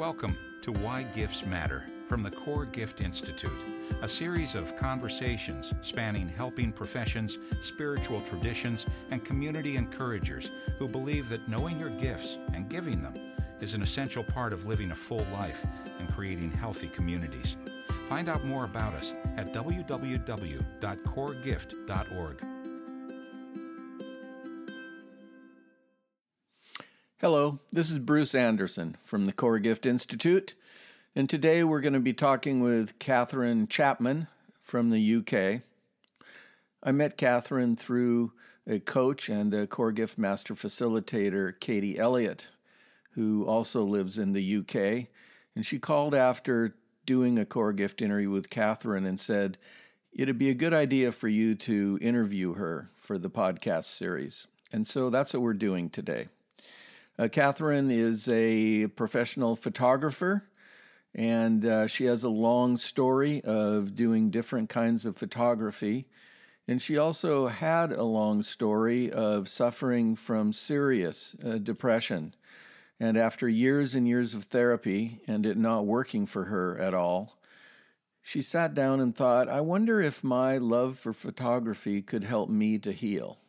Welcome to Why Gifts Matter from the Core Gift Institute, a series of conversations spanning helping professions, spiritual traditions, and community encouragers who believe that knowing your gifts and giving them is an essential part of living a full life and creating healthy communities. Find out more about us at www.coregift.org. Hello, this is Bruce Anderson from the Core Gift Institute, and today we're going to be talking with Catherine Chapman from the UK. I met Catherine through a coach and a Core Gift Master Facilitator, Katie Elliott, who also lives in the UK, and she called after doing a Core Gift interview with Catherine and said, It'd be a good idea for you to interview her for the podcast series. And so that's what we're doing today. Uh, Catherine is a professional photographer, and uh, she has a long story of doing different kinds of photography. And she also had a long story of suffering from serious uh, depression. And after years and years of therapy and it not working for her at all, she sat down and thought, I wonder if my love for photography could help me to heal.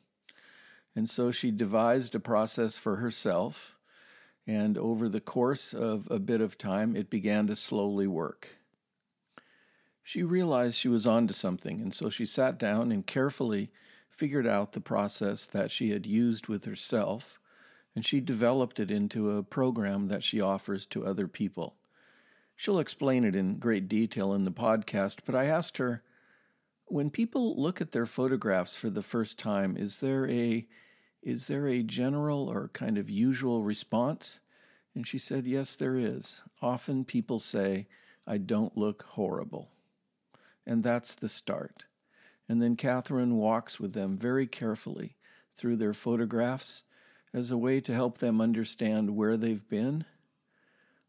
And so she devised a process for herself. And over the course of a bit of time, it began to slowly work. She realized she was onto something, and so she sat down and carefully figured out the process that she had used with herself, and she developed it into a program that she offers to other people. She'll explain it in great detail in the podcast, but I asked her, when people look at their photographs for the first time, is there a is there a general or kind of usual response? And she said, Yes, there is. Often people say, I don't look horrible. And that's the start. And then Catherine walks with them very carefully through their photographs as a way to help them understand where they've been,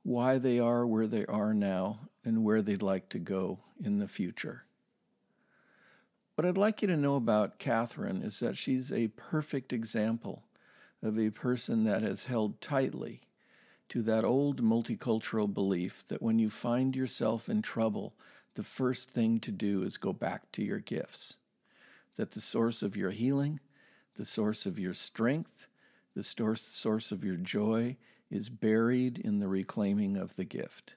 why they are where they are now, and where they'd like to go in the future. What I'd like you to know about Catherine is that she's a perfect example of a person that has held tightly to that old multicultural belief that when you find yourself in trouble, the first thing to do is go back to your gifts. That the source of your healing, the source of your strength, the source of your joy is buried in the reclaiming of the gift.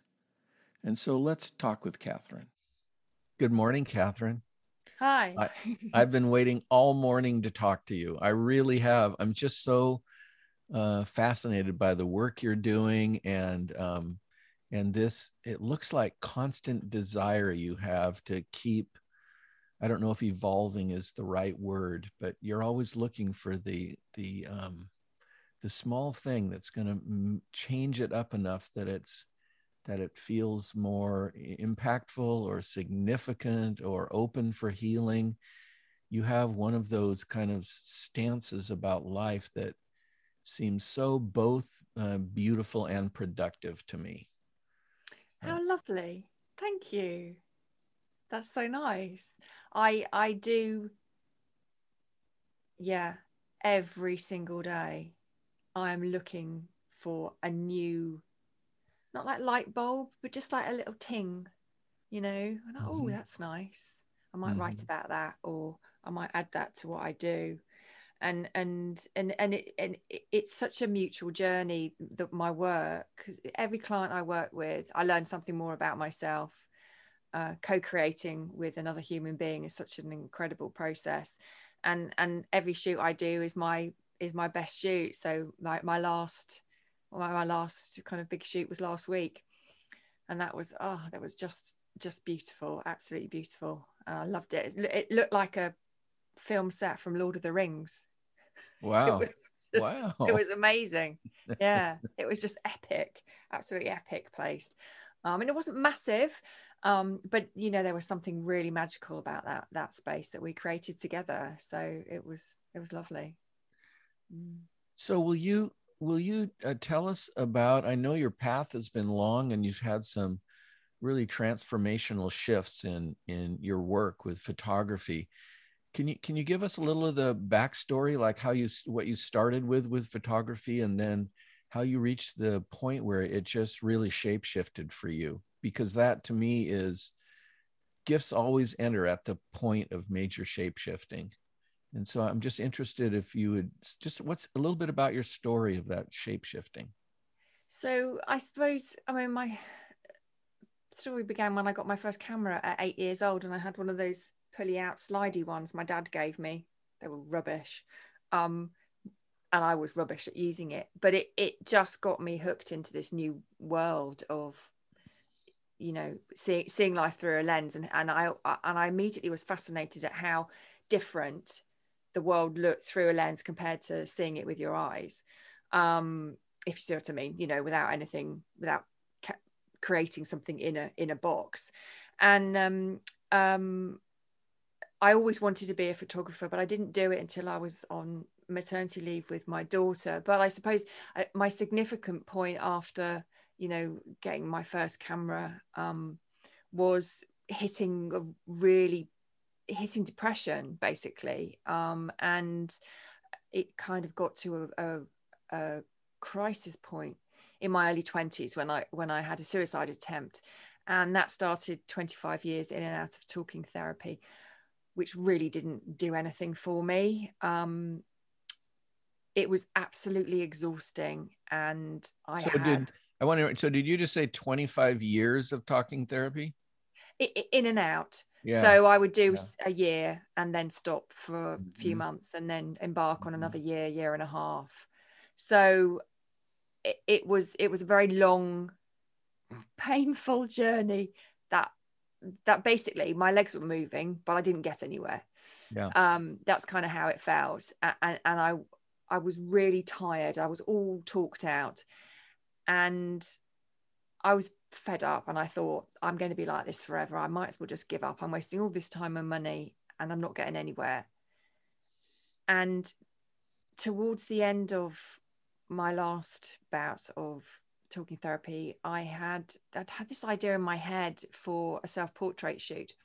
And so let's talk with Catherine. Good morning, Catherine. Hi. I, have been waiting all morning to talk to you. I really have. I'm just so uh, fascinated by the work you're doing and um, and this. It looks like constant desire you have to keep. I don't know if evolving is the right word, but you're always looking for the the um, the small thing that's going to change it up enough that it's that it feels more impactful or significant or open for healing. You have one of those kind of stances about life that seems so both uh, beautiful and productive to me. How lovely. Thank you. That's so nice. I I do yeah, every single day I am looking for a new not like light bulb, but just like a little ting, you know. Like, oh, that's nice. I might mm-hmm. write about that, or I might add that to what I do. And and and and it and it's such a mutual journey that my work. Because every client I work with, I learn something more about myself. Uh, co-creating with another human being is such an incredible process, and and every shoot I do is my is my best shoot. So my my last my, my last kind of big shoot was last week. And that was oh that was just just beautiful absolutely beautiful. And i loved it. It looked like a film set from lord of the rings. Wow. it was, just, wow. it was amazing. Yeah it was just epic absolutely epic place. Um, and it wasn't massive um, but you know there was something really magical about that that space that we created together. So it was it was lovely. Mm. so will you will you uh, tell us about? I know your path has been long, and you've had some really transformational shifts in in your work with photography. Can you can you give us a little of the backstory, like how you what you started with with photography, and then how you reached the point where it just really shapeshifted for you because that to me is gifts always enter at the point of major shapeshifting and so i'm just interested if you would just what's a little bit about your story of that shapeshifting so i suppose i mean my story began when i got my first camera at eight years old and i had one of those pulley out slidey ones my dad gave me they were rubbish um, and I was rubbish at using it. But it it just got me hooked into this new world of, you know, seeing seeing life through a lens, and and I and I immediately was fascinated at how different the world looked through a lens compared to seeing it with your eyes. Um, if you see what I mean, you know, without anything, without ca- creating something in a in a box, and um, um, I always wanted to be a photographer, but I didn't do it until I was on maternity leave with my daughter. But I suppose uh, my significant point after, you know, getting my first camera um, was hitting a really hitting depression basically. Um, and it kind of got to a, a, a, crisis point in my early 20s when i when i had a suicide attempt. And that started 25 years in and out of talking therapy which really didn't do anything for me. Um, it was absolutely exhausting. And i so had did, i wonder so did you just say 25 years of talking therapy? In and out yeah. so i would do yeah. a year and then stop for a few mm-hmm. months and then embark mm-hmm. on another year year and a half so it, it was it was a very long painful journey that that basically my legs were moving but i didn't get anywhere yeah um that's kind of how it felt and, and i I was really tired. I was all talked out. And I was fed up and I thought, I'm going to be like this forever. I might as well just give up. I'm wasting all this time and money and I'm not getting anywhere. And towards the end of my last bout of talking therapy, I had I'd had this idea in my head for a self-portrait shoot.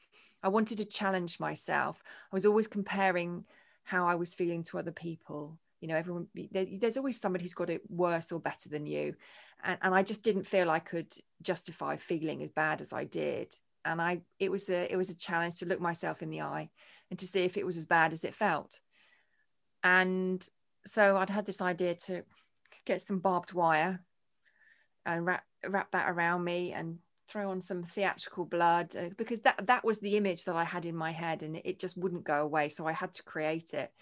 I wanted to challenge myself. I was always comparing how I was feeling to other people you know everyone there, there's always somebody who's got it worse or better than you. And, and i just didn't feel i could justify feeling as bad as i did. And i it was a it was a challenge to look myself in the eye and to see if it was as bad as it felt. And so i'd had this idea to get some barbed wire and wrap wrap that around me and throw on some theatrical blood uh, because that that was the image that I had in my head and it just wouldn't go away. So I had to create it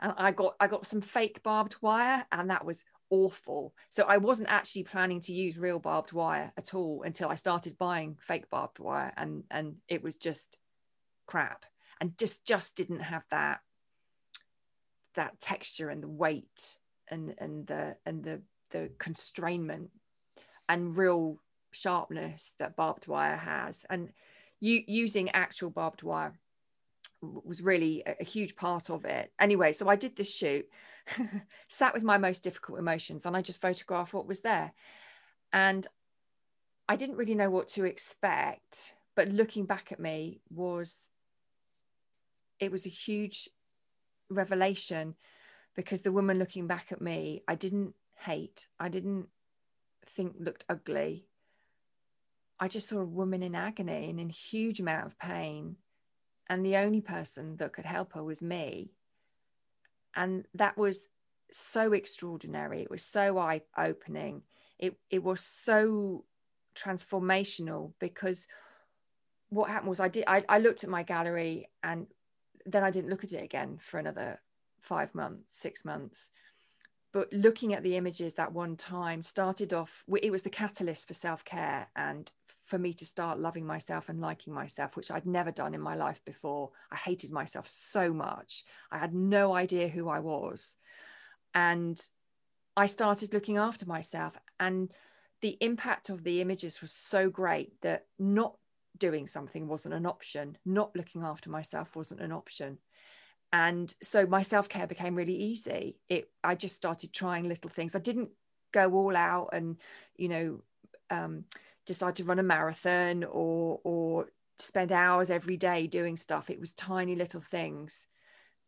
and I got I got some fake barbed wire and that was awful. So I wasn't actually planning to use real barbed wire at all until I started buying fake barbed wire and and it was just crap. And just just didn't have that that texture and the weight and and the and the the constrainment and real sharpness that barbed wire has. And you using actual barbed wire was really a, a huge part of it. Anyway so i did this shoot sat with my most difficult emotions and i just photographed what was there. And i didn't really know what to expect but looking back at me was it was a huge revelation because the woman looking back at me i didn't hate i didn't think looked ugly. I just saw a woman in agony and in huge amount of pain. And the only person that could help her was me. And that was so extraordinary. It was so eye opening. It, it was so transformational because what happened was I did I, I looked at my gallery and then I didn't look at it again for another five months, six months but looking at the images that one time started off it was the catalyst for self-care and for me to start loving myself and liking myself, which I'd never done in my life before. I hated myself so much. I had no idea who I was. And I started looking after myself. And the impact of the images was so great that not doing something wasn't an option, not looking after myself wasn't an option. And so my self care became really easy. It, I just started trying little things. I didn't go all out and, you know, um, decide to run a marathon or or spend hours every day doing stuff it was tiny little things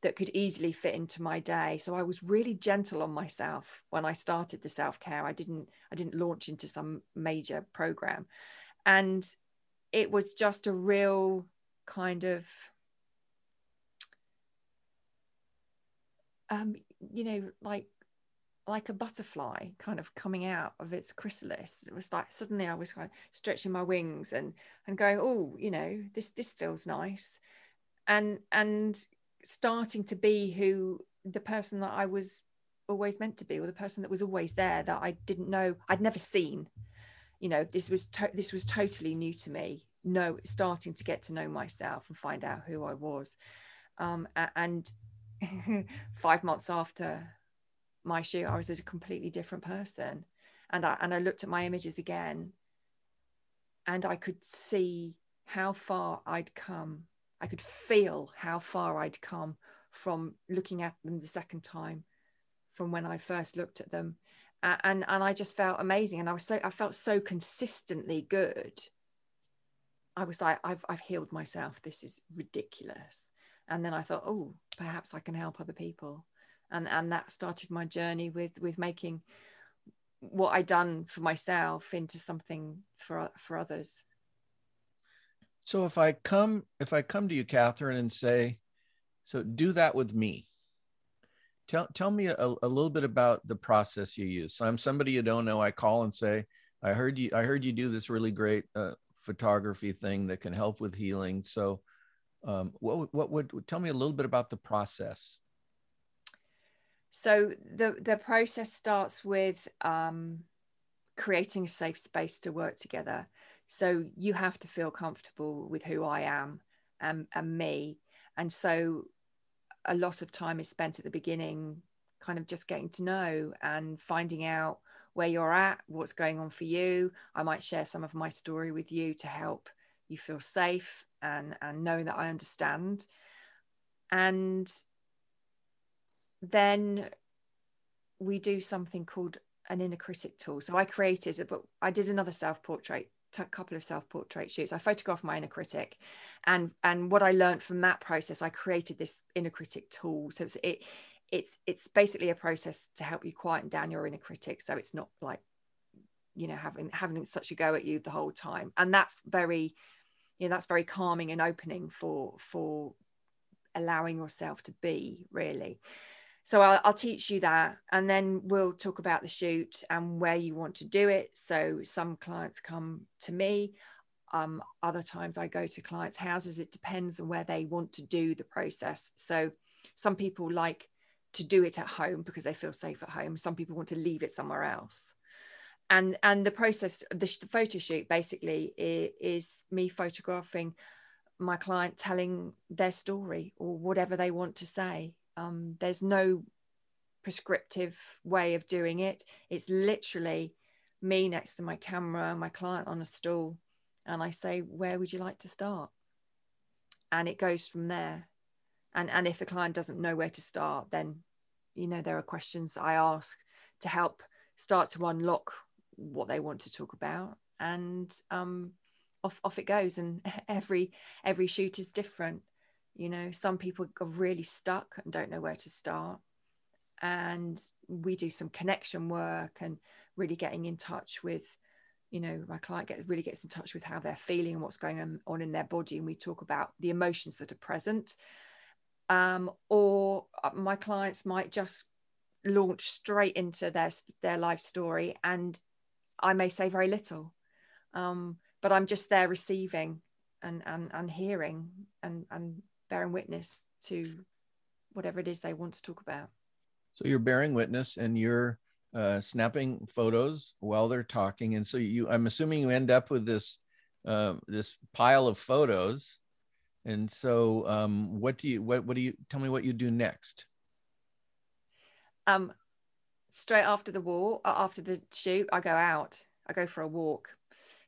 that could easily fit into my day. So i was really gentle on myself when i started the self-care. I didn't i didn't launch into some major program. And it was just a real kind of um you know like like a butterfly kind of coming out of its chrysalis. It was like suddenly i was kind of stretching my wings and and going oh you know this this feels nice. And and starting to be who the person that i was always meant to be or the person that was always there that i didn't know i'd never seen. You know this was to- this was totally new to me no starting to get to know myself and find out who i was. Um, and five months after my shoot, I was a completely different person. And I and I looked at my images again and I could see how far I'd come. I could feel how far I'd come from looking at them the second time from when I first looked at them. Uh, and and I just felt amazing. And I was so I felt so consistently good. I was like, I've I've healed myself. This is ridiculous. And then I thought, oh, perhaps I can help other people and and that started my journey with with making what I done for myself into something for for others. So if I come if I come to you, Catherine, and say, so do that with me. Tell tell me a, a little bit about the process you use. So I'm somebody you don't know. I call and say, I heard you I heard you do this really great uh, photography thing that can help with healing. So um, what what would tell me a little bit about the process? So the the process starts with um, creating a safe space to work together. So you have to feel comfortable with who i am and, and me. And so a lot of time is spent at the beginning kind of just getting to know and finding out where you're at what's going on for you. I might share some of my story with you to help you feel safe and and know that i understand. And then we do something called an inner critic tool. So I created it, but I did another self portrait, a couple of self portrait shoots. I photographed my inner critic, and and what I learned from that process, I created this inner critic tool. So it's it it's it's basically a process to help you quieten down your inner critic, so it's not like you know having having such a go at you the whole time, and that's very you know that's very calming and opening for for allowing yourself to be really so I'll, I'll, teach you that and then we'll talk about the shoot and where you want to do it. So some clients come to me um, other times i go to clients houses. It depends on where they want to do the process. So some people like to do it at home because they feel safe at home. Some people want to leave it somewhere else. And and the process the, photo shoot basically is, is me photographing my client telling their story or whatever they want to say um, there's no prescriptive way of doing it. It's literally me next to my camera, my client on a stool, and I say, Where would you like to start? And it goes from there. And, and if the client doesn't know where to start, then you know there are questions I ask to help start to unlock what they want to talk about. And um, off off it goes. And every every shoot is different you know some people are really stuck and don't know where to start. And we do some connection work and really getting in touch with you know my client get, really gets in touch with how they're feeling and what's going on in their body. And we talk about the emotions that are present. Um, or uh, my clients might just launch straight into their their life story and i may say very little. Um, but i'm just there receiving and and, and hearing and and bearing witness to whatever it is they want to talk about. So you're bearing witness and you're uh, snapping photos while they're talking, and so you, I'm assuming you end up with this uh, this pile of photos. And so, um, what do you what what do you tell me what you do next? Um, straight after the walk, uh, after the shoot, I go out. I go for a walk.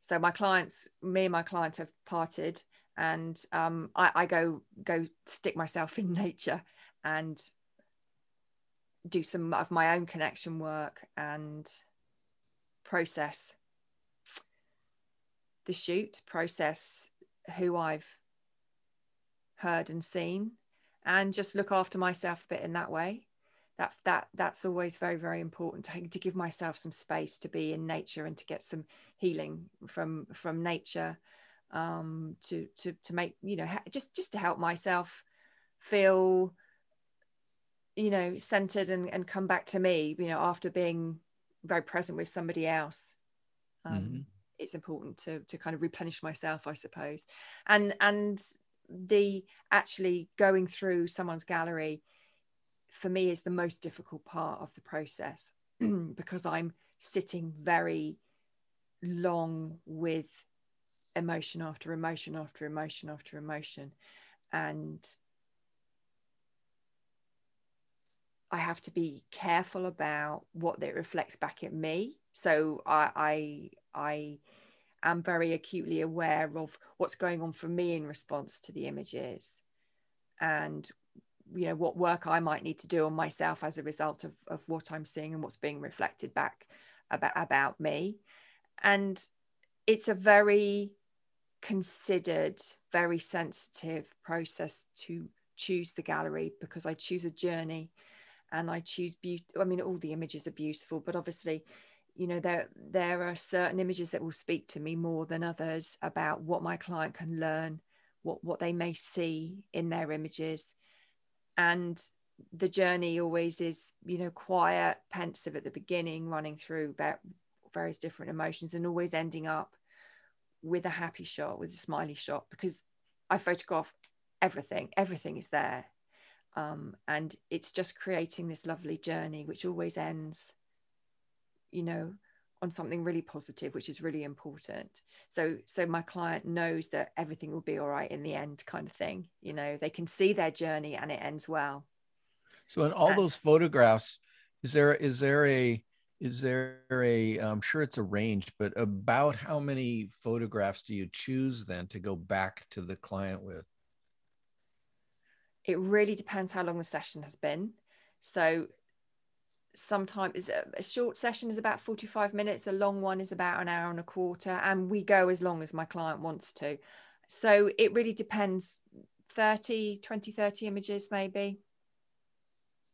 So my clients, me and my clients have parted, and um, I, I go go stick myself in nature and do some of my own connection work and process the shoot process who i've heard and seen and just look after myself a bit in that way. That that that's always very very important to, to give myself some space to be in nature and to get some healing from from nature um to to to make you know just just to help myself feel you know centered and and come back to me you know after being very present with somebody else um, mm-hmm. it's important to to kind of replenish myself i suppose and and the actually going through someone's gallery for me is the most difficult part of the process because I'm sitting very long with emotion after emotion after emotion after emotion and I have to be careful about what it reflects back at me. So I I I am very acutely aware of what's going on for me in response to the images and you know what work i might need to do on myself as a result of, of what i'm seeing and what's being reflected back about about me and it's a very considered very sensitive process to choose the gallery because i choose a journey and i choose beauty i mean all the images are beautiful but obviously you know there there are certain images that will speak to me more than others about what my client can learn what what they may see in their images. And the journey always is you know quiet pensive at the beginning running through about various different emotions and always ending up with a happy shot with a smiley shot because i photograph everything everything is there. Um, and it's just creating this lovely journey which always ends you know on something really positive which is really important. So so my client knows that everything will be all right in the end kind of thing you know they can see their journey and it ends well. So in all and, those photographs is there is there a is there a i'm sure it's a range but about how many photographs do you choose then to go back to the client with it really depends how long the session has been so sometimes a short session is about 45 minutes a long one is about an hour and a quarter and we go as long as my client wants to so it really depends 30 20 30 images maybe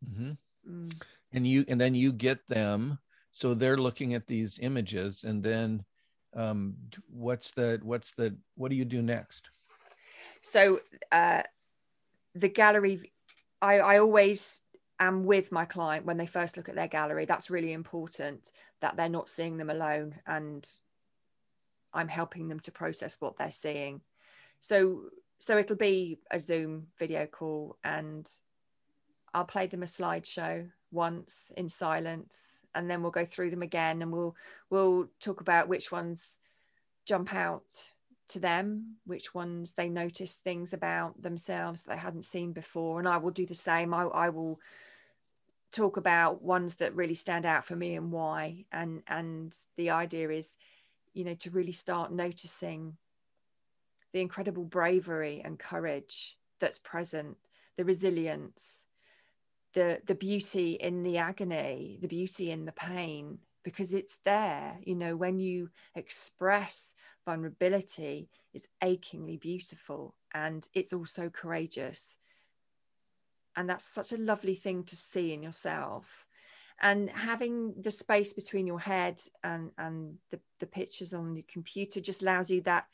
mm-hmm. mm. and you and then you get them so they're looking at these images and then um, what's the what's the what do you do next? So uh, the gallery I, I always am with my client when they first look at their gallery. That's really important that they're not seeing them alone and i'm helping them to process what they're seeing. So so it'll be a zoom video call and i'll play them a slideshow once in silence and then we'll go through them again and we'll we'll talk about which ones jump out to them which ones they notice things about themselves that they hadn't seen before and i will do the same. I, I will talk about ones that really stand out for me and why and and the idea is you know to really start noticing the incredible bravery and courage that's present the resilience the the beauty in the agony the beauty in the pain because it's there you know when you express vulnerability it's achingly beautiful and it's also courageous. And that's such a lovely thing to see in yourself. And having the space between your head and and the, the pictures on your computer just allows you that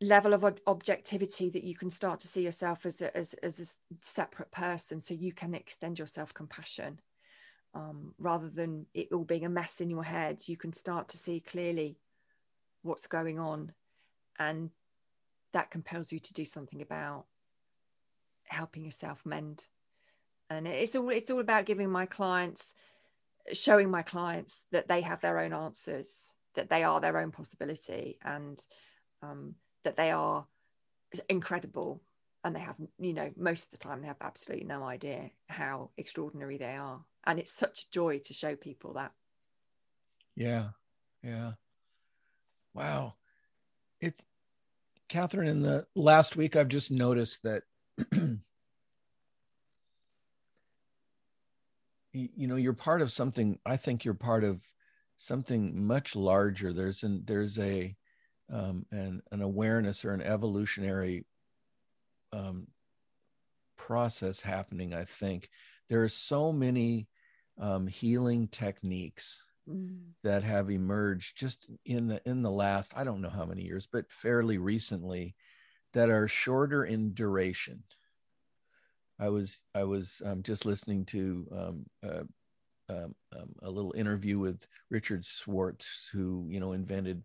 level of objectivity that you can start to see yourself as a, as, as a separate person so you can extend your self-compassion um, rather than it all being a mess in your head you can start to see clearly what's going on and that compels you to do something about helping yourself mend. And it's all it's all about giving my clients showing my clients that they have their own answers that they are their own possibility and um, that they are incredible and they have you know most of the time they have absolutely no idea how extraordinary they are. And it's such a joy to show people that. Yeah yeah. Wow. It's catherine in the last week i've just noticed that you know you're part of something i think you're part of something much larger. There's an there's a um, an, an awareness or an evolutionary um, process happening, I think. There are so many um, healing techniques mm. that have emerged just in the in the last I don't know how many years, but fairly recently, that are shorter in duration. I was I was um, just listening to um, uh, um, um, a little interview with Richard Schwartz, who you know invented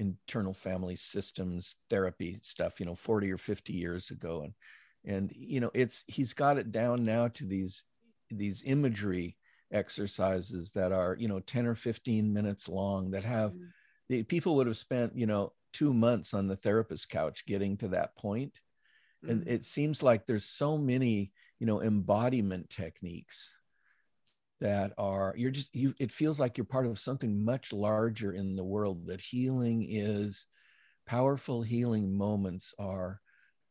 internal family systems therapy stuff, you know, 40 or 50 years ago, and and you know it's he's got it down now to these these imagery exercises that are you know 10 or 15 minutes long that have mm-hmm. the people would have spent you know two months on the therapist couch getting to that point mm-hmm. and it seems like there's so many you know embodiment techniques that are you're just you it feels like you're part of something much larger in the world that healing is powerful healing moments are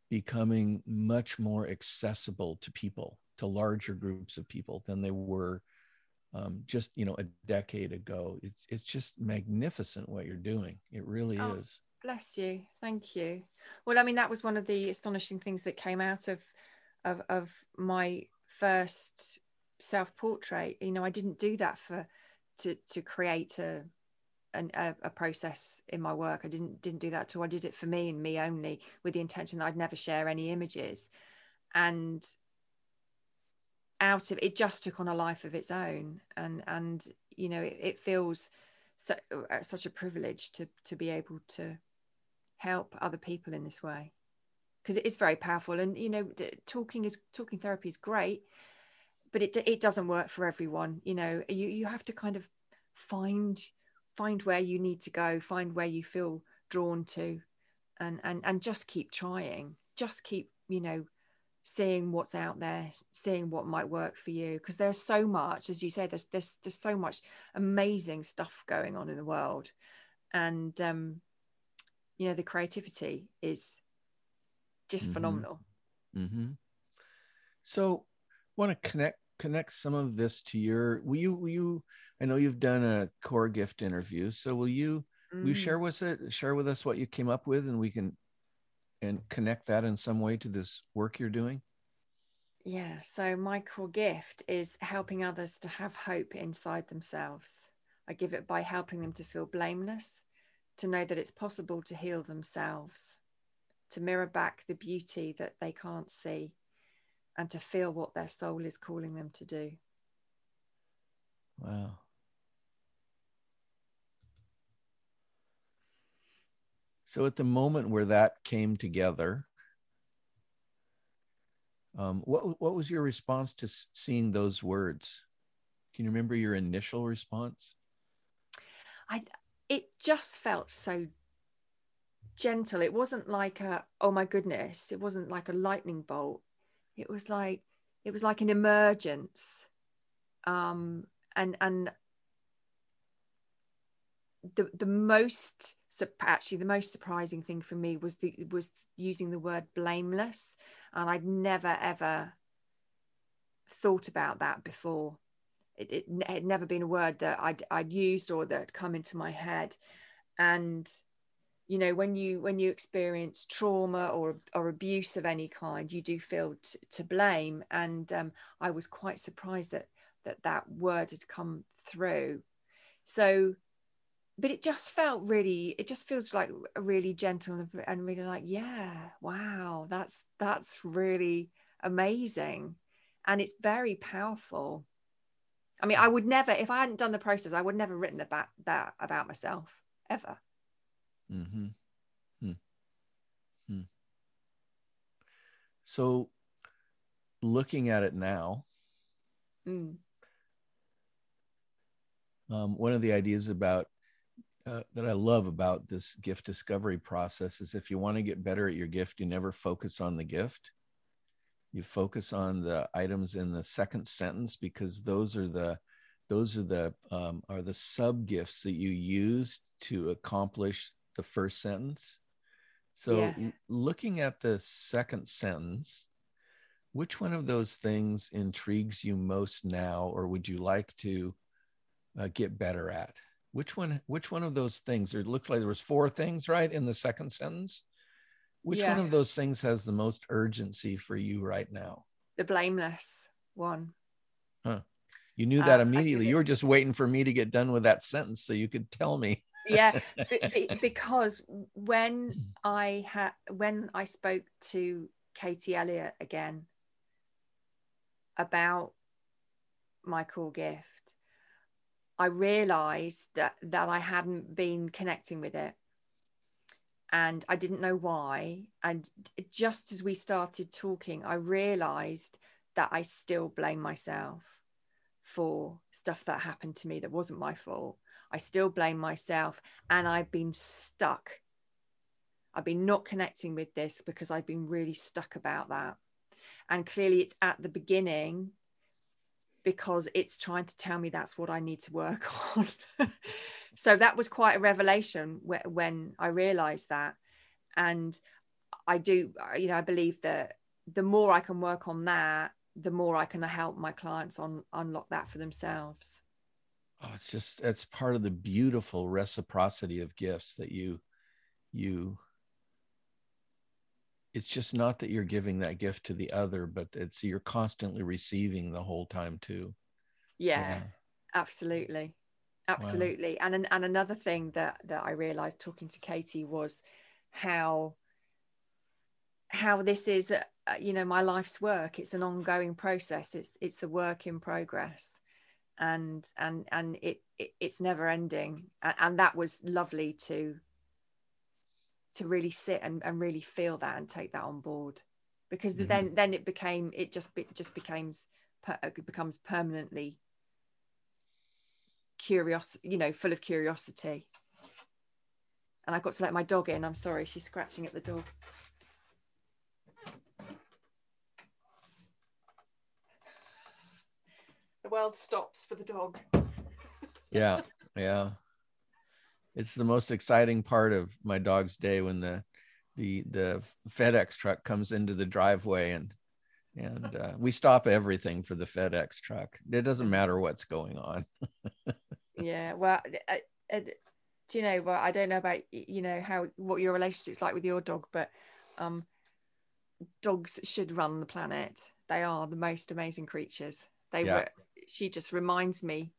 becoming much more accessible to people to larger groups of people than they were um, just you know a decade ago. It's it's just magnificent what you're doing. It really oh, is. Bless you. Thank you. Well, I mean, that was one of the astonishing things that came out of of, of my first self portrait. You know, I didn't do that for to to create a an, a, a, process in my work. I didn't didn't do that at all. I did it for me and me only, with the intention that I'd never share any images. And out of it just took on a life of its own and and you know it, it feels so, uh, such a privilege to to be able to help other people in this way because it is very powerful and you know talking is talking therapy is great but it it doesn't work for everyone you know you you have to kind of find find where you need to go find where you feel drawn to and and and just keep trying just keep you know seeing what's out there seeing what might work for you because there's so much as you say there's, there's there's so much amazing stuff going on in the world and um you know the creativity is just mm-hmm. phenomenal mm-hmm. so want to connect connect some of this to your will you will you i know you've done a core gift interview so will you mm. will you share with it share with us what you came up with and we can and connect that in some way to this work you're doing? Yeah, so my core gift is helping others to have hope inside themselves. I give it by helping them to feel blameless, to know that it's possible to heal themselves, to mirror back the beauty that they can't see, and to feel what their soul is calling them to do. Wow. So at the moment where that came together, um, what what was your response to seeing those words? Can you remember your initial response? I it just felt so gentle. It wasn't like a oh my goodness. It wasn't like a lightning bolt. It was like it was like an emergence. Um, and and the the most actually the most surprising thing for me was the was using the word blameless and i'd never ever thought about that before it, it, had never been a word that I'd, I'd used or that had come into my head and you know when you when you experience trauma or or abuse of any kind you do feel t- to blame. And um, i was quite surprised that that that word had come through. So but it just felt really it just feels like a really gentle and really like yeah wow that's that's really amazing. And it's very powerful. I mean i would never if i hadn't done the process i would never written about that about myself ever mm-hmm. hmm. Hmm. so looking at it now mm. um, one of the ideas about uh, that I love about this gift discovery process is if you want to get better at your gift, you never focus on the gift. You focus on the items in the second sentence because those are the those are the um, are the sub gifts that you use to accomplish the first sentence. So, yeah. l- looking at the second sentence, which one of those things intrigues you most now, or would you like to uh, get better at? which one which one of those things it looks like there was four things right in the second sentence which yeah. one of those things has the most urgency for you right now the blameless one. Huh. You knew that uh, immediately. You were just waiting for me to get done with that sentence so you could tell me. Yeah, because when I had when I spoke to Katie Elliott again about my core gift, I realized that that I hadn't been connecting with it. And I didn't know why. And just as we started talking, I realized that I still blame myself for stuff that happened to me that wasn't my fault. I still blame myself. And I've been stuck. I've been not connecting with this because I've been really stuck about that. And clearly, it's at the beginning because it's trying to tell me that's what I need to work on. so that was quite a revelation when I realized that. And I do, you know, I believe that the more I can work on that, the more I can help my clients on unlock that for themselves. Oh, it's just that's part of the beautiful reciprocity of gifts that you you it's just not that you're giving that gift to the other, but it's you're constantly receiving the whole time too. Yeah, yeah. absolutely. Absolutely. Wow. And and another thing that that I realized talking to Katie was how how this is uh, you know my life's work it's an ongoing process it's it's a work in progress and and and it, it it's never ending. And, and that was lovely to to really sit and, and really feel that and take that on board. Because mm-hmm. then then it became it just it just becomes it becomes permanently curious you know full of curiosity. And i got to let my dog in. I'm sorry she's scratching at the door the world stops for the dog yeah yeah it's the most exciting part of my dog's day when the the the FedEx truck comes into the driveway and and uh, we stop everything for the FedEx truck. It doesn't matter what's going on. yeah, well, uh, uh, do you know? Well, I don't know about you know how what your relationship's like with your dog, but um, dogs should run the planet. They are the most amazing creatures. They yeah. were. She just reminds me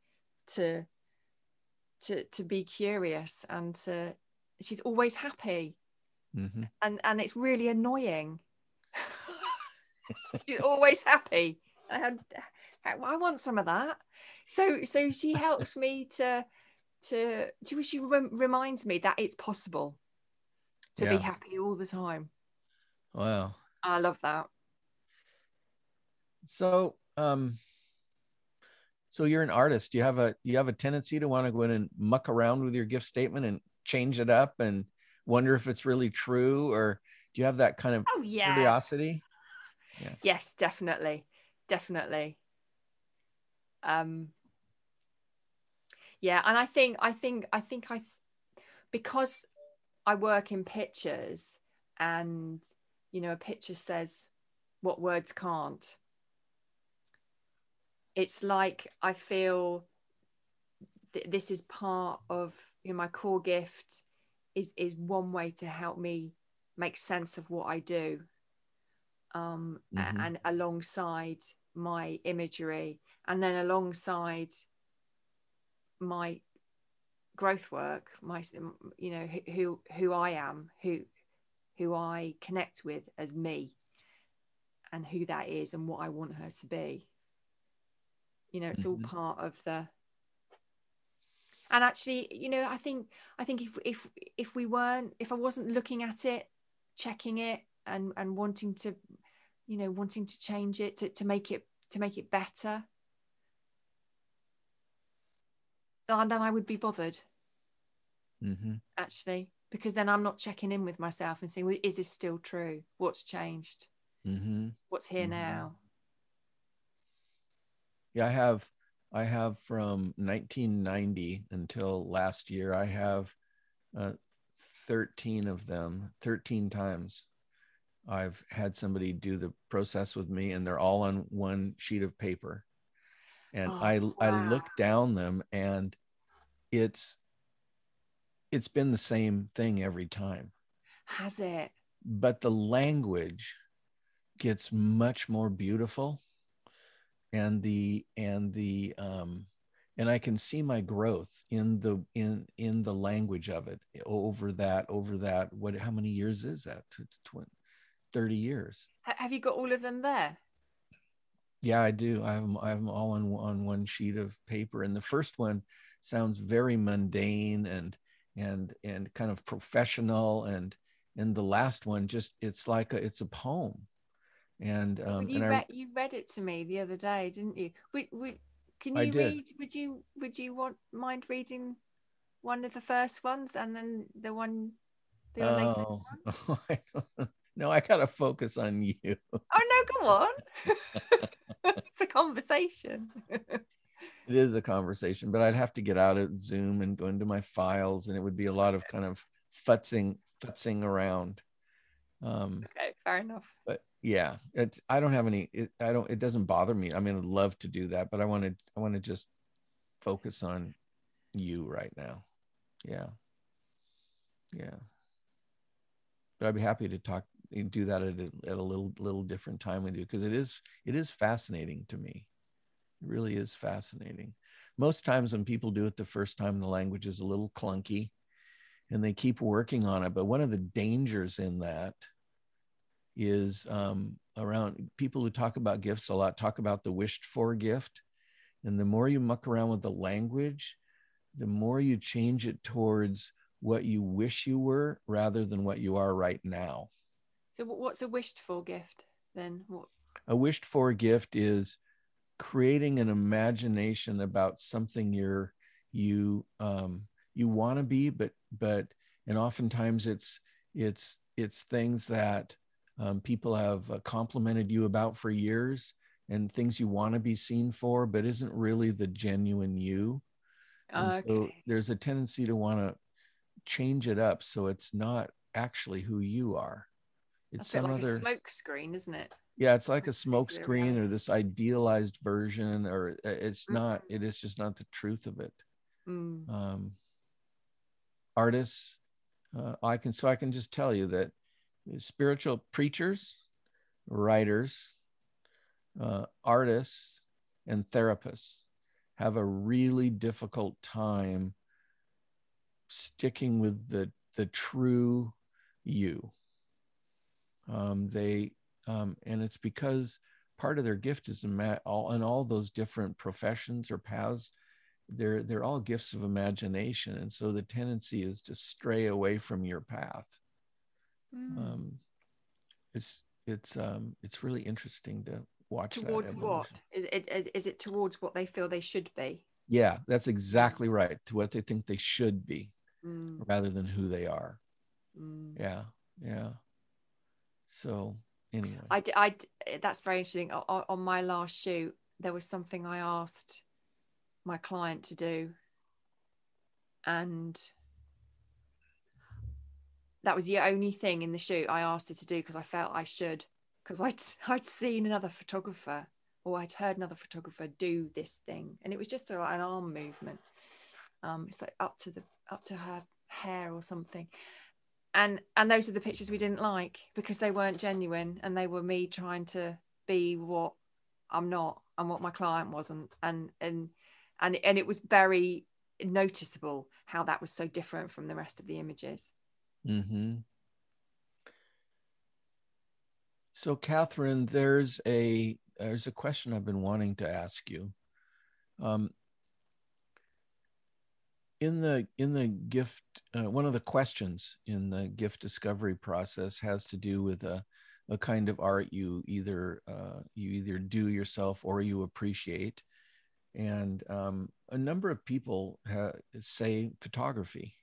to to to be curious and to she's always happy. Mm-hmm. and and it's really annoying. She's always happy. And I want some of that. So so she helps me to to she, she reminds me that it's possible to yeah. be happy all the time. Wow i love that. So um so you're an artist. You have a you have a tendency to want to go in and muck around with your gift statement and change it up and wonder if it's really true, or do you have that kind of oh, yeah. curiosity? Yeah. Yes, definitely, definitely. Um. Yeah, and I think I think I think I because I work in pictures and you know a picture says what words can't it's like I feel th- this is part of you know, my core gift is is one way to help me make sense of what I do um, mm-hmm. and alongside my imagery and then alongside my growth work my you know who who I am who who I connect with as me and who that is and what I want her to be you know it's mm-hmm. all part of the and actually you know i think i think if if if we weren't if i wasn't looking at it checking it and and wanting to you know wanting to change it to, to make it to make it better and then i would be bothered mm-hmm. actually because then i'm not checking in with myself and saying well is this still true what's changed mm-hmm. what's here mm-hmm. now yeah, I have I have from 1990 until last year. I have uh, 13 of them, 13 times. I've had somebody do the process with me, and they're all on one sheet of paper. And oh, I wow. I look down them, and it's it's been the same thing every time. Has it? But the language gets much more beautiful and the and the um and i can see my growth in the in in the language of it over that over that what how many years is that? 30 years. Have you got all of them there? Yeah i do. I have them i have them all on on one sheet of paper and the first one sounds very mundane and and and kind of professional and and the last one just it's like a, it's a poem and um you, and read, I, you read it to me the other day didn't you? We, we, can you read would you would you want mind reading one of the first ones and then the one the oh, latest one? No i gotta focus on you. Oh no go on. It's a conversation. It is a conversation but i'd have to get out of zoom and go into my files and it would be a lot of kind of futzing futzing around um okay fair enough. but yeah it's i don't have any it, i don't it doesn't bother me. I mean i'd love to do that but i want to i want to just focus on you right now. Yeah. Yeah. But i'd be happy to talk and do that at a, at a little little different time with you because it is it is fascinating to me. It really is fascinating. Most times when people do it the first time the language is a little clunky and they keep working on it but one of the dangers in that is um, around people who talk about gifts a lot talk about the wished for gift. And the more you muck around with the language, the more you change it towards what you wish you were rather than what you are right now. So, what's a wished for gift then? What? A wished for gift is creating an imagination about something you're you um, you want to be, but but and oftentimes it's it's it's things that um, people have uh, complimented you about for years and things you want to be seen for, but isn't really the genuine you. Okay. so there's a tendency to want to change it up so it's not actually who you are. It's some like other smoke screen, isn't it? Yeah, it's like a smoke screen or this idealized version, or uh, it's mm-hmm. not. It is just not the truth of it. Mm. Um, artists, uh, I can so I can just tell you that spiritual preachers, writers, uh, artists, and therapists have a really difficult time sticking with the the true you. Um, they um, and it's because part of their gift is in all in all those different professions or paths. They're they're all gifts of imagination, and so the tendency is to stray away from your path. Mm. Um, it's it's um, it's really interesting to watch. Towards what is it? Is, is it towards what they feel they should be? Yeah, that's exactly right. To what they think they should be, mm. rather than who they are. Mm. Yeah, yeah. So anyway, I, I that's very interesting. On, on my last shoot, there was something I asked my client to do, and that was the only thing in the shoot I asked her to do because I felt I should because I'd I'd seen another photographer or I'd heard another photographer do this thing and it was just like an arm movement. Um, it's like up to the up to her hair or something. And and those are the pictures we didn't like because they weren't genuine and they were me trying to be what I'm not and what my client wasn't and and and and it was very noticeable how that was so different from the rest of the images. Mm-hmm. So, Catherine, there's a there's a question I've been wanting to ask you. Um, in the in the gift, uh, one of the questions in the gift discovery process has to do with a a kind of art you either uh, you either do yourself or you appreciate, and um, a number of people ha- say photography.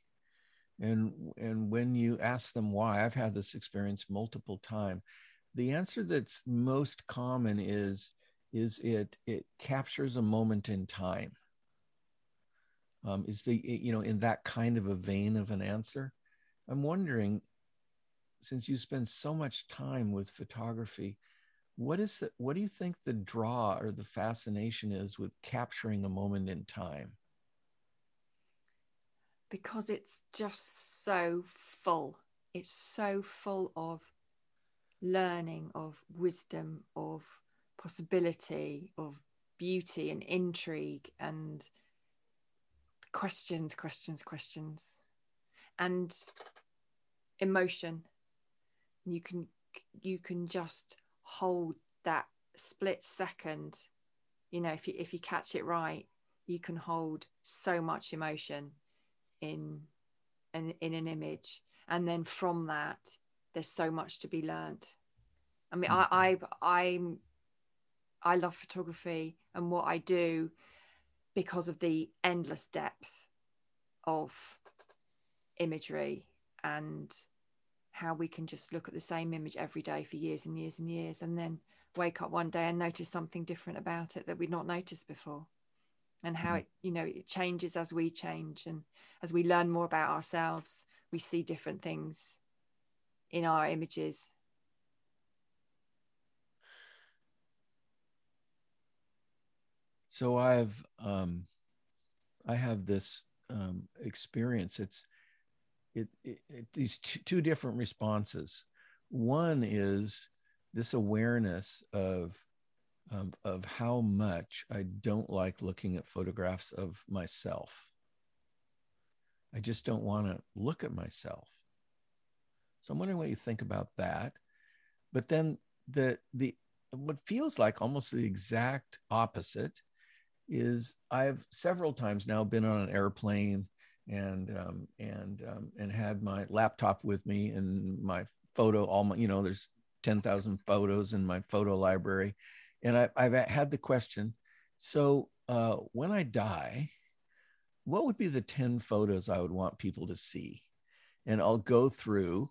And and when you ask them why i've had this experience multiple times the answer that's most common is is it it captures a moment in time. Um, is the you know in that kind of a vein of an answer. I'm wondering since you spend so much time with photography what is it what do you think the draw or the fascination is with capturing a moment in time because it's just so full. It's so full of learning, of wisdom, of possibility, of beauty and intrigue and questions, questions, questions, and emotion. You can you can just hold that split second. You know, if you if you catch it right, you can hold so much emotion in in, in an image, and then from that, there's so much to be learned. I mean, mm-hmm. I I I'm I love photography and what I do because of the endless depth of imagery and how we can just look at the same image every day for years and years and years and then wake up one day and notice something different about it that we'd not noticed before and how mm-hmm. it you know it changes as we change and as we learn more about ourselves we see different things in our images so I've um, I have this um, experience. It's it, it, these two, two different responses. One is this awareness of um, of how much I don't like looking at photographs of myself. I just don't want to look at myself. So I'm wondering what you think about that. But then the the what feels like almost the exact opposite is I've several times now been on an airplane and um, and um, and had my laptop with me and my photo all my you know there's 10,000 photos in my photo library and I, have had the question so uh, when I die what would be the 10 photos I would want people to see and I'll go through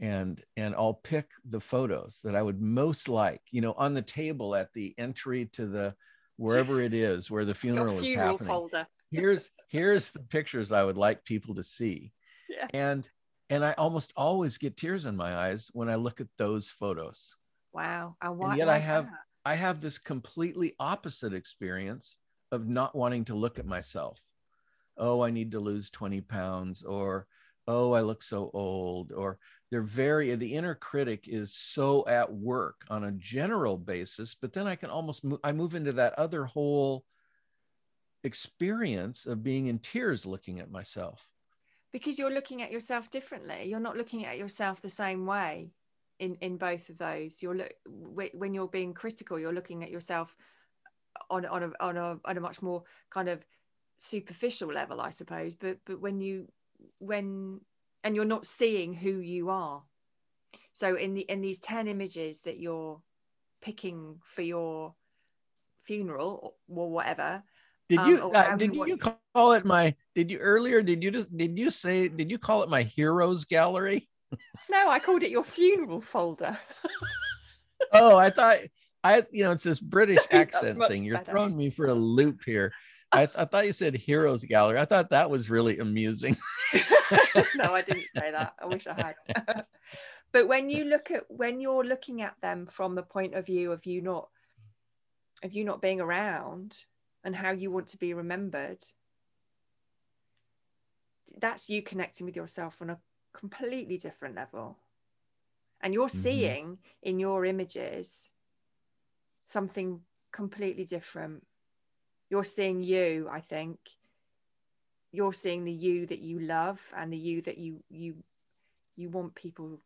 and and I'll pick the photos that I would most like you know on the table at the entry to the wherever it is where the funeral, funeral is happening. Folder. here's here's the pictures I would like people to see. Yeah. And and I almost always get tears in my eyes when I look at those photos. Wow. I want, and yet I have that? I have this completely opposite experience of not wanting to look at myself. Oh, I need to lose 20 pounds, or oh, I look so old, or they're very the inner critic is so at work on a general basis but then i can almost move, i move into that other whole experience of being in tears looking at myself. Because you're looking at yourself differently. You're not looking at yourself the same way in in both of those. You're look when you're being critical you're looking at yourself on on a on a on a much more kind of superficial level i suppose. But but when you when and you're not seeing who you are. So in the in these 10 images that you're picking for your funeral or whatever did you um, uh, did you call it my did you earlier did you just did you say did you call it my heroes gallery no i called it your funeral folder oh i thought i you know it's this british accent thing you're better. throwing me for a loop here I, th- I thought you said heroes gallery i thought that was really amusing no, I didn't say that. I wish I had. but when you look at when you're looking at them from the point of view of you not of you not being around and how you want to be remembered, that's you connecting with yourself on a completely different level. And you're mm-hmm. seeing in your images something completely different. You're seeing you, I think, you're seeing the you that you love and the you that you you you want people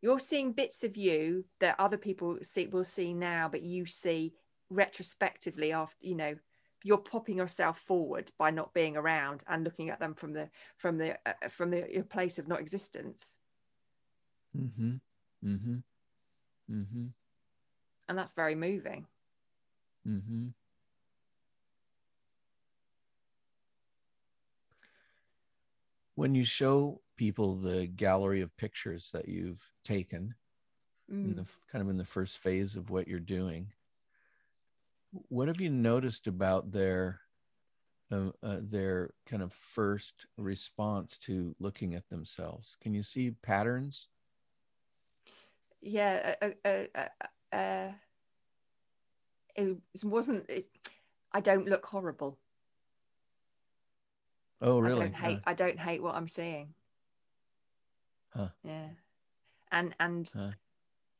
you're seeing bits of you that other people see will see now but you see retrospectively after you know you're popping yourself forward by not being around and looking at them from the from the uh, from the your place of not existence. Mm-hmm. Mm-hmm. Mm-hmm. And that's very moving. Mm-hmm. When you show people the gallery of pictures that you've taken mm. in the kind of in the first phase of what you're doing what have you noticed about their uh, uh, their kind of first response to looking at themselves can you see patterns yeah uh, uh, uh, uh it wasn't it, i don't look horrible Oh, really? I don't hate. I don't hate what I'm seeing. Huh. Yeah, and and huh.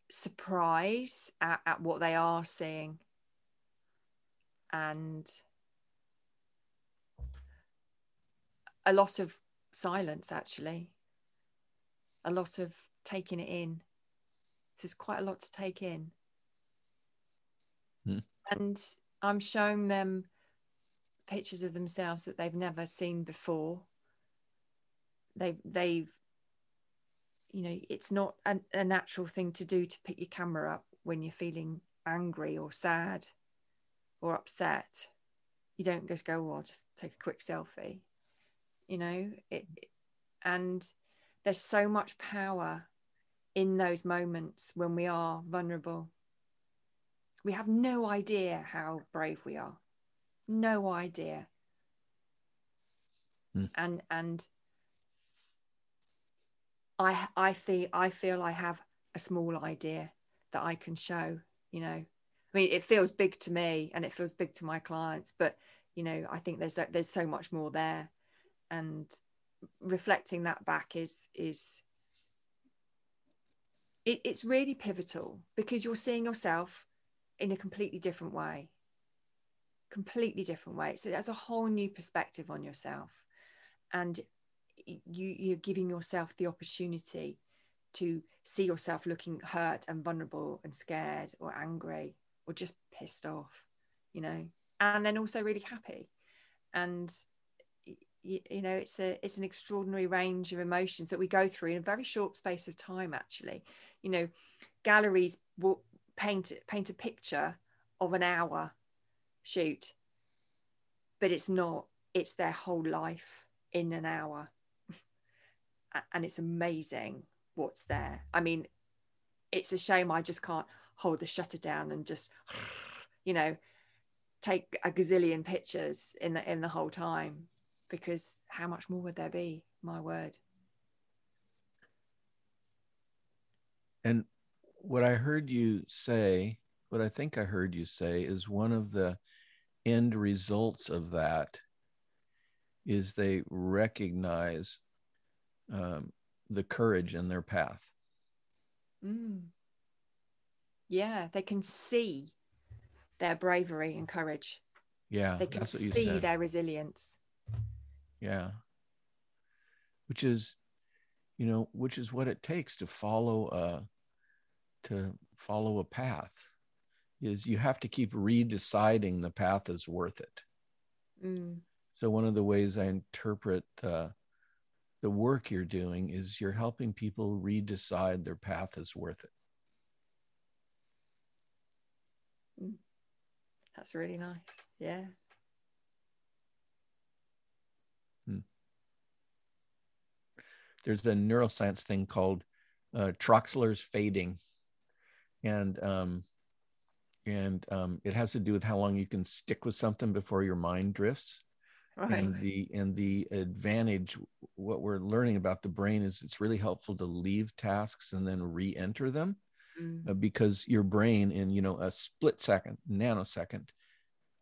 surprise at, at what they are seeing and a lot of silence actually. A lot of taking it in. There's quite a lot to take in. Hmm. and i'm showing them pictures of themselves that they've never seen before. They've they've you know it's not a, a natural thing to do to pick your camera up when you're feeling angry or sad or upset you don't just go well just take a quick selfie. You know it and there's so much power in those moments when we are vulnerable. We have no idea how brave we are. No idea. Hmm. and and i i feel i feel i have a small idea that i can show you know i mean it feels big to me and it feels big to my clients but you know i think there's there's so much more there. And reflecting that back is is it, it's really pivotal because you're seeing yourself in a completely different way. Completely different way. So there's a whole new perspective on yourself. And you you're giving yourself the opportunity to see yourself looking hurt and vulnerable and scared or angry or just pissed off you know and then also really happy. And you, you know it's a it's an extraordinary range of emotions that we go through in a very short space of time actually. You know galleries will paint paint a picture of an hour shoot but it's not it's their whole life in an hour. And it's amazing what's there. I mean it's a shame i just can't hold the shutter down and just you know take a gazillion pictures in the in the whole time because how much more would there be my word And what I heard you say, what I think I heard you say, is one of the end results of that is they recognize um, the courage in their path. Mm. Yeah, they can see their bravery and courage. Yeah, They can that's what you see said. their resilience. Yeah. Which is, you know, which is what it takes to follow a to follow a path is you have to keep redeciding the path is worth it. Mm. So one of the ways I interpret uh, the work you're doing is you're helping people redecide their path is worth it. That's really nice. Yeah. There's a neuroscience thing called uh, Troxler's fading, and um, and um, it has to do with how long you can stick with something before your mind drifts. Right. and the and the advantage what we're learning about the brain is it's really helpful to leave tasks and then re-enter them Mm. uh, because your brain in you know a split second nanosecond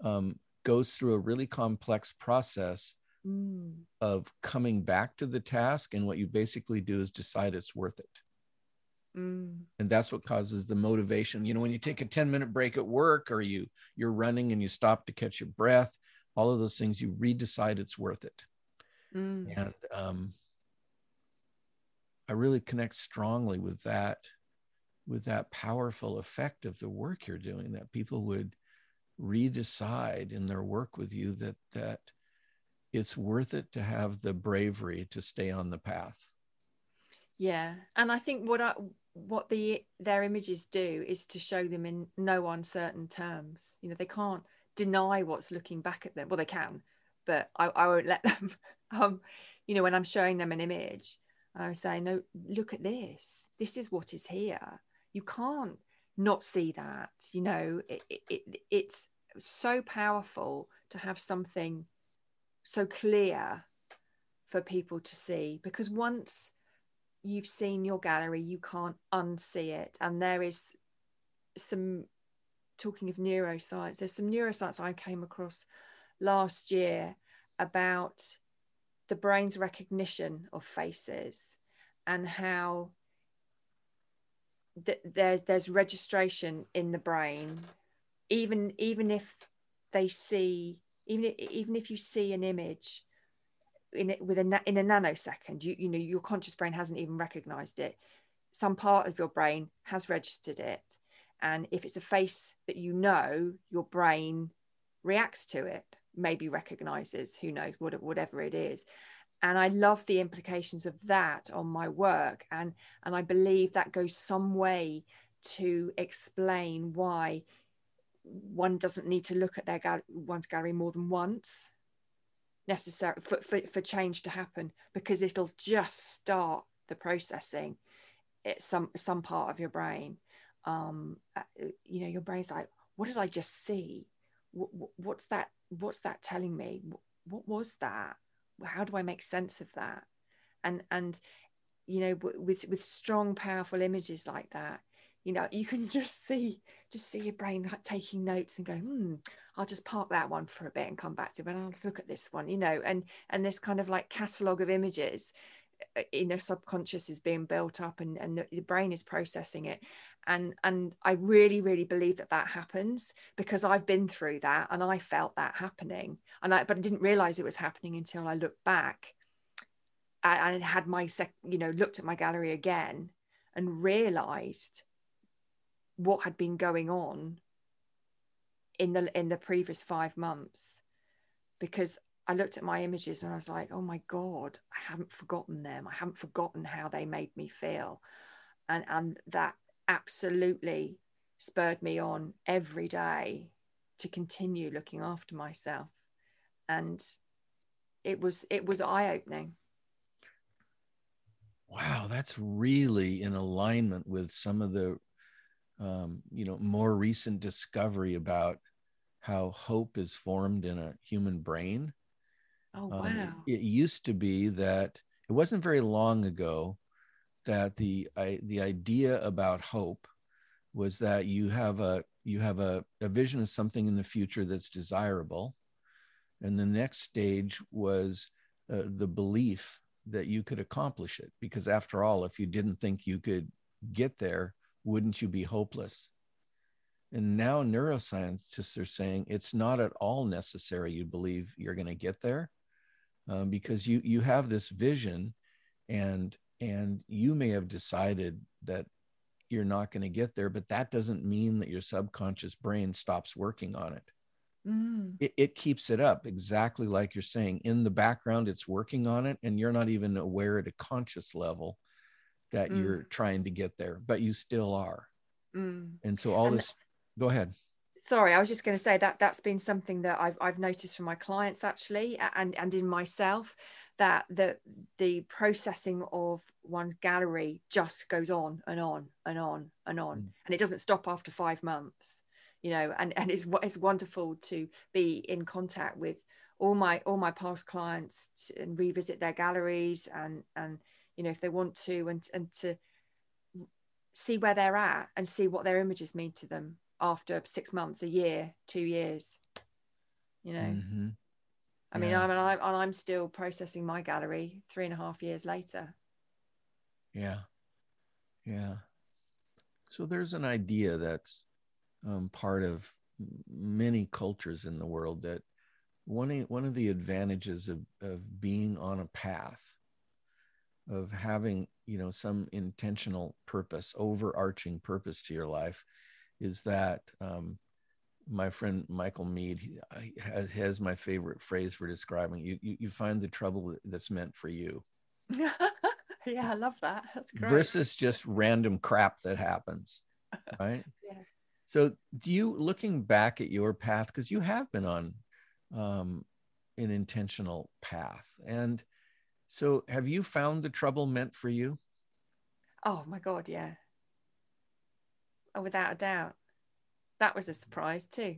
um, goes through a really complex process Mm. of coming back to the task and what you basically do is decide it's worth it Mm. and that's what causes the motivation you know when you take a 10 minute break at work or you you're running and you stop to catch your breath all of those things you redecide it's worth it Mm. and um, i really connect strongly with that with that powerful effect of the work you're doing that people would redecide in their work with you that that it's worth it to have the bravery to stay on the path Yeah, and I think what I what the their images do is to show them in no uncertain terms. You know, they can't deny what's looking back at them. Well, they can, but I, I won't let them. um, you know, when I'm showing them an image, I say, "No, look at this. This is what is here. You can't not see that. You know, it, it, it it's so powerful to have something so clear for people to see because once you've seen your gallery, you can't unsee it. And there is some talking of neuroscience, there's some neuroscience I came across last year about the brain's recognition of faces and how th- there's there's registration in the brain. Even even if they see even even if you see an image in it with a in a nanosecond you you know your conscious brain hasn't even recognized it. Some part of your brain has registered it. And if it's a face that you know your brain reacts to it maybe recognizes who knows what whatever it is and i love the implications of that on my work. And and i believe that goes some way to explain why one doesn't need to look at their gal- one's gallery more than once necessary for, for, for change to happen because it'll just start the processing it's some some part of your brain. Um uh, you know your brain's like what did i just see? What, what's that what's that telling me? What was that how do i make sense of that? And and you know with with strong powerful images like that you know you can just see just see your brain like taking notes and go hmm i'll just park that one for a bit and come back to it and i'll look at this one you know and and this kind of like catalogue of images in a subconscious is being built up and, and the, the brain is processing it. And and i really really believe that that happens because i've been through that and i felt that happening. And i but i didn't realize it was happening until i looked back and had my sec you know looked at my gallery again and realized what had been going on in the in the previous five months. Because I looked at my images and I was like, oh my God, I haven't forgotten them. I haven't forgotten how they made me feel. And and that absolutely spurred me on every day to continue looking after myself. And it was it was eye-opening. Wow, that's really in alignment with some of the um, you know, more recent discovery about how hope is formed in a human brain. Oh, wow. Um, it, it, used to be that it wasn't very long ago that the I, the idea about hope was that you have a you have a, a vision of something in the future that's desirable and the next stage was uh, the belief that you could accomplish it because after all if you didn't think you could get there wouldn't you be hopeless? And now neuroscientists are saying it's not at all necessary you believe you're going to get there um, because you you have this vision and and you may have decided that you're not going to get there but that doesn't mean that your subconscious brain stops working on it. Mm. it it keeps it up exactly like you're saying in the background it's working on it and you're not even aware at a conscious level that mm. you're trying to get there, but you still are. Mm. And so all and this, go ahead. Sorry, I was just going to say that that's been something that I've, I've noticed from my clients actually, and, and in myself, that the the processing of one's gallery just goes on and on and on and on, mm. and it doesn't stop after five months. You know, and and it's it's wonderful to be in contact with all my all my past clients and revisit their galleries and and you know if they want to and and to see where they're at and see what their images mean to them after six months a year two years you know mm-hmm. i mean yeah. I'm, and I'm and i'm still processing my gallery three and a half years later yeah yeah so there's an idea that's um, part of many cultures in the world that one, one of the advantages of, of being on a path of having you know some intentional purpose overarching purpose to your life is that um, my friend michael Meade he, has, has, my favorite phrase for describing you, you you find the trouble that's meant for you. Yeah i love that. That's great. Versus just random crap that happens right? Yeah. So do you looking back at your path because you have been on um, an intentional path and so, have you found the trouble meant for you? Oh my God, yeah. Without a doubt. That was a surprise too.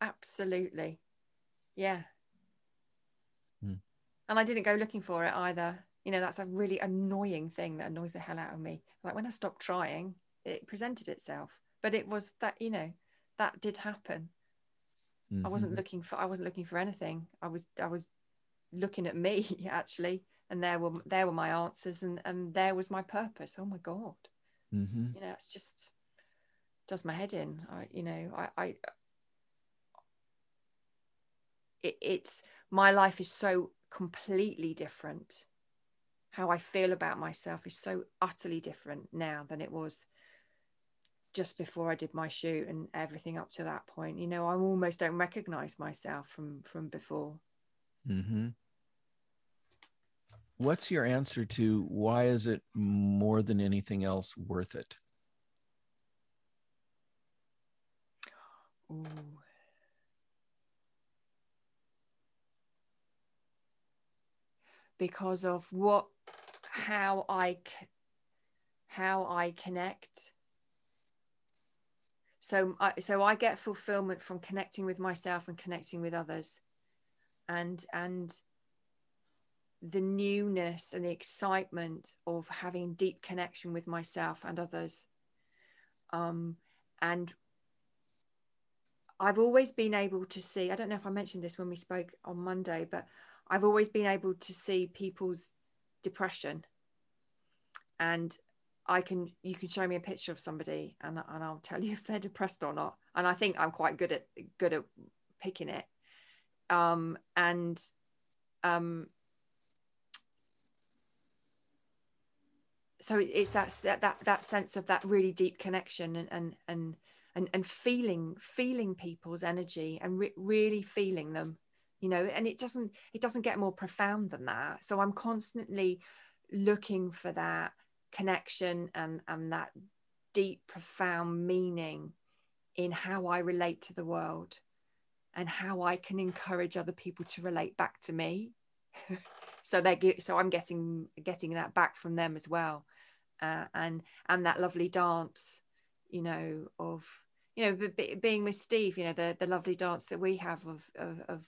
Absolutely. Yeah. Hmm. And I didn't go looking for it either. You know, that's a really annoying thing that annoys the hell out of me. Like when I stopped trying, it presented itself. But it was that, you know, that did happen. Mm-hmm. I wasn't mm-hmm. looking for I wasn't looking for anything. I was I was looking at me actually and there were there were my answers and and there was my purpose oh my god Mm-hmm. You know, it's just does my head in. I, you know, I, I it, it's my life is so completely different. How I feel about myself is so utterly different now than it was just before I did my shoot and everything up to that point. You know, I almost don't recognize myself from from before. Mm-hmm. What's your answer to why is it more than anything else worth it? Ooh. Because of what, how I, how I connect. So, I, so I get fulfillment from connecting with myself and connecting with others, and and the newness and the excitement of having deep connection with myself and others. Um, and I've always been able to see, I don't know if I mentioned this when we spoke on Monday, but I've always been able to see people's depression. And I can, you can show me a picture of somebody and, and I'll tell you if they're depressed or not. And I think I'm quite good at, good at picking it. Um, and, um, so it's that that that sense of that really deep connection and and and and, and feeling feeling people's energy and re- really feeling them you know and it doesn't it doesn't get more profound than that. So i'm constantly looking for that connection and and that deep profound meaning in how i relate to the world and how i can encourage other people to relate back to me. So they so i'm getting getting that back from them as well. Uh, and and that lovely dance you know of you know b- b- being with steve you know the the lovely dance that we have of, of of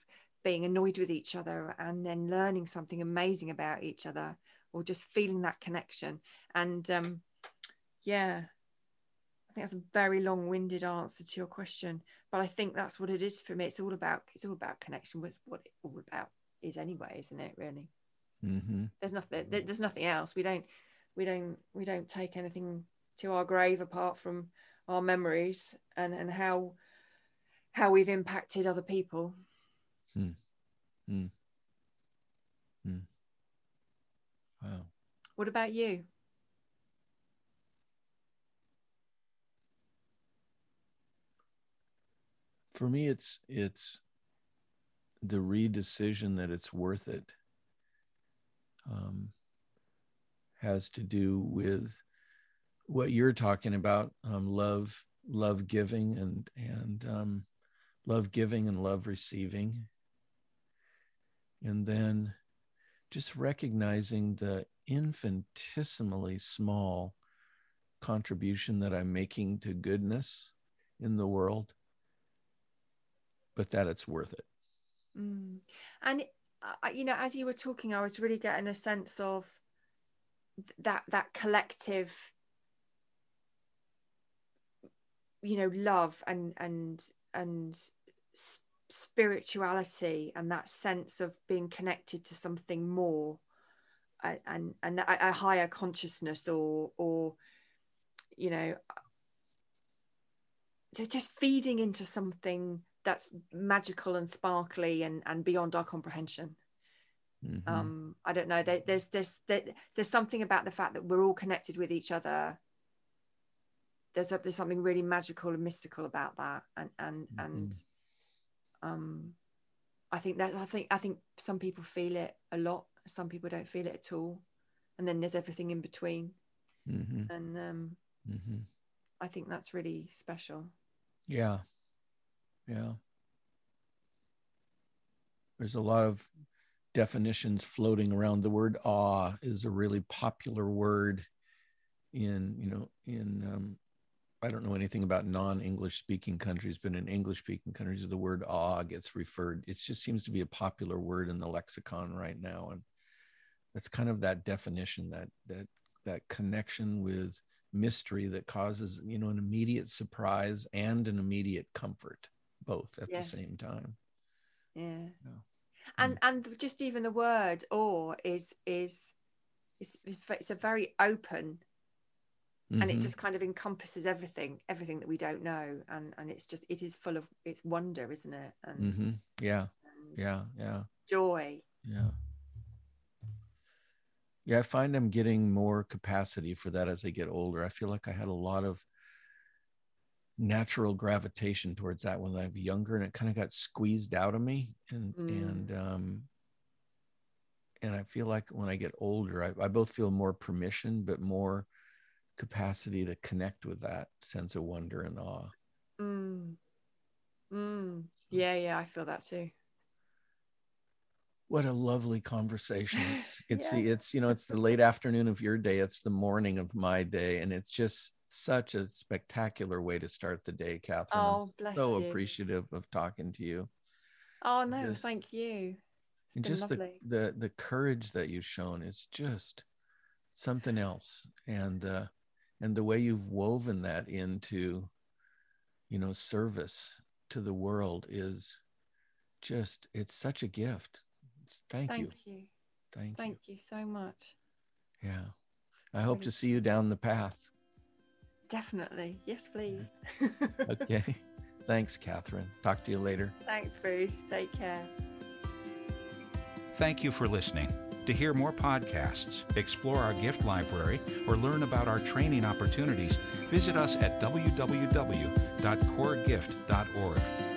being annoyed with each other and then learning something amazing about each other or just feeling that connection and um yeah I think that's a very long-winded answer to your question, but I think that's what it is for me. It's all about it's all about connection. With what it all about is anyway, isn't it? Really, Mm-hmm. there's nothing. There's nothing else. We don't we don't we don't take anything to our grave apart from our memories and and how how we've impacted other people. Hmm. Hmm. Hmm. Wow. What about you? For me, it's it's the redecision that it's worth it. Um, has to do with what you're talking about, um, love, love giving, and and um, love giving and love receiving, and then just recognizing the infinitesimally small contribution that I'm making to goodness in the world, but that it's worth it. Mm. And uh, you know, as you were talking, I was really getting a sense of th- that that collective, you know, love and and and spirituality and that sense of being connected to something more, and and, and a, higher consciousness or or you know, just feeding into something that's magical and sparkly and and beyond our comprehension Mhm. um i don't know there, there's there's there, there's something about the fact that we're all connected with each other there's there's something really magical and mystical about that and and and um i think that i think i think some people feel it a lot some people don't feel it at all and then there's everything in between Mhm. and um Mhm. i think that's really special Yeah. Yeah. There's a lot of definitions floating around. The word awe is a really popular word in, you know, in, um, I don't know anything about non English speaking countries, but in English speaking countries, the word awe gets referred. It just seems to be a popular word in the lexicon right now. And that's kind of that definition, that, that, that connection with mystery that causes, you know, an immediate surprise and an immediate comfort both at Yeah. the same time. yeah Yeah. and hmm. and just even the word awe is is is it's a very open and it Mhm. just kind of encompasses everything everything that we don't know and and it's just it is full of it's wonder isn't it and, Mhm. Yeah. and Yeah. Yeah. joy Yeah. Yeah, I find I'm getting more capacity for that as I get older. I feel like I had a lot of natural gravitation towards that when I was younger and it kind of got squeezed out of me. And Mm. and um and I feel like when I get older, I, I both feel more permission, but more capacity to connect with that sense of wonder and awe. mm. Mm. yeah yeah i feel that too What a lovely conversation. It's it's Yeah. the it's you know, it's the late afternoon of your day, it's the morning of my day, and it's just such a spectacular way to start the day, Catherine. Oh, bless so you. appreciative of talking to you. oh no Just- thank you it's And just the, the the courage that you've shown is just something else. And uh and the way you've woven that into, you know, service to the world is just it's such a gift. Thank, thank you. you Thank, you. thank you so much Yeah. I hope really to see you down the path. definitely yes please Okay. Thanks, Catherine. Talk to you later. thanks bruce take care Thank you for listening. To hear more podcasts, explore our gift library, or learn about our training opportunities, visit us at www.coregift.org.